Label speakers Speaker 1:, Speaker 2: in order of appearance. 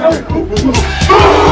Speaker 1: Brasil!